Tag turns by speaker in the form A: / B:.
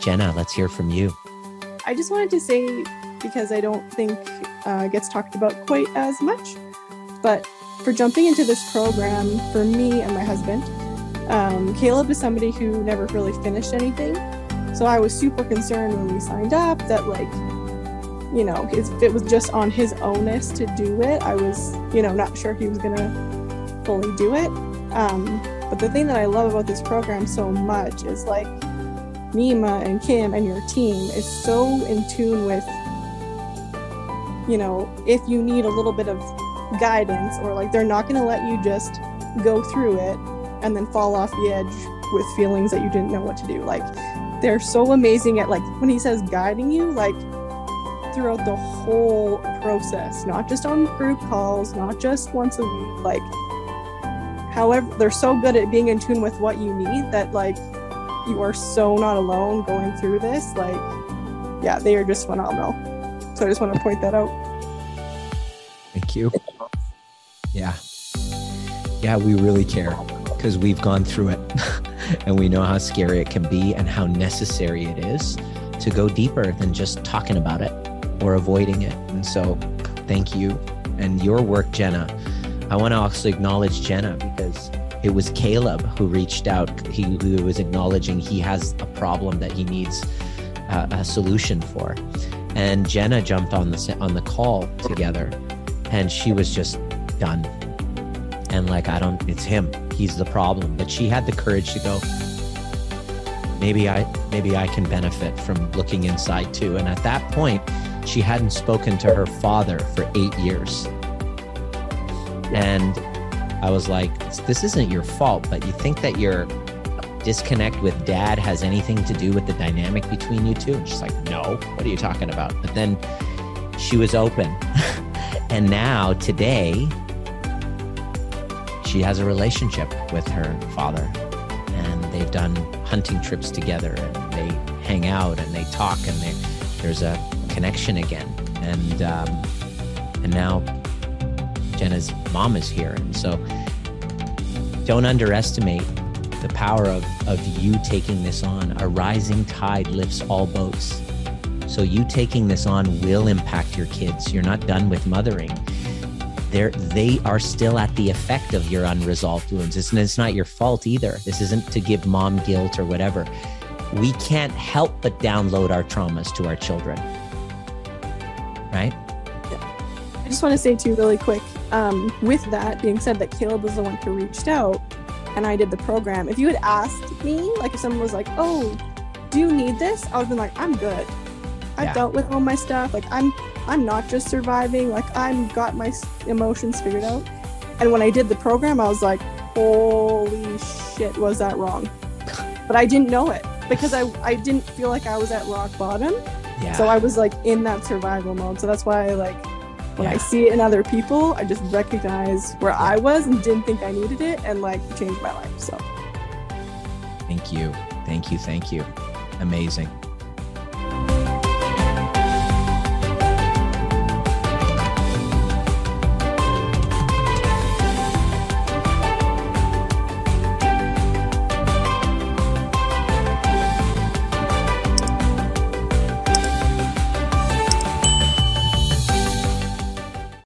A: Jenna, let's hear from you.
B: I just wanted to say, because I don't think uh, gets talked about quite as much, but for jumping into this program for me and my husband, um, Caleb is somebody who never really finished anything. So I was super concerned when we signed up that, like, you know, if it was just on his onus to do it, I was, you know, not sure he was going to fully do it. Um, but the thing that I love about this program so much is like Nima and Kim and your team is so in tune with, you know, if you need a little bit of guidance or like they're not going to let you just go through it and then fall off the edge with feelings that you didn't know what to do. Like they're so amazing at like when he says guiding you, like throughout the whole process, not just on group calls, not just once a week, like however they're so good at being in tune with what you need that like you are so not alone going through this. Like yeah, they are just phenomenal. So I just want to point that out.
A: Thank you. Yeah. Yeah, we really care because we've gone through it and we know how scary it can be and how necessary it is to go deeper than just talking about it or avoiding it. And so, thank you. And your work, Jenna. I want to also acknowledge Jenna because it was Caleb who reached out, he, who was acknowledging he has a problem that he needs uh, a solution for. And Jenna jumped on the on the call together, and she was just done. And like, I don't, it's him. He's the problem. But she had the courage to go. Maybe I, maybe I can benefit from looking inside too. And at that point, she hadn't spoken to her father for eight years. And I was like, this isn't your fault, but you think that your disconnect with dad has anything to do with the dynamic between you two? And she's like, no, what are you talking about? But then she was open. and now, today, she has a relationship with her father. And they've done hunting trips together and they hang out and they talk and there's a connection again. And, um, and now Jenna's mom is here. And so don't underestimate the power of, of you taking this on. A rising tide lifts all boats. So you taking this on will impact your kids. You're not done with mothering. They're, they are still at the effect of your unresolved wounds. It's, it's not your fault either. This isn't to give mom guilt or whatever. We can't help but download our traumas to our children. Right?
B: I just want to say too, really quick, um, with that being said, that Caleb was the one who reached out and I did the program. If you had asked me, like if someone was like, "Oh, do you need this?" I would have been like, "I'm good. I've
A: Yeah.
B: dealt with all my stuff. Like I'm, I'm not just surviving. Like I'm got my emotions figured out." And when I did the program, I was like, "Holy shit, was that wrong?" But I didn't know it because I, I didn't feel like I was at rock bottom.
A: Yeah.
B: So I was like in that survival mode. So that's why I like when I see it in other people, I just recognize where I was and didn't think I needed it and like changed my life. So
A: Thank you. Thank you. Thank you. Amazing.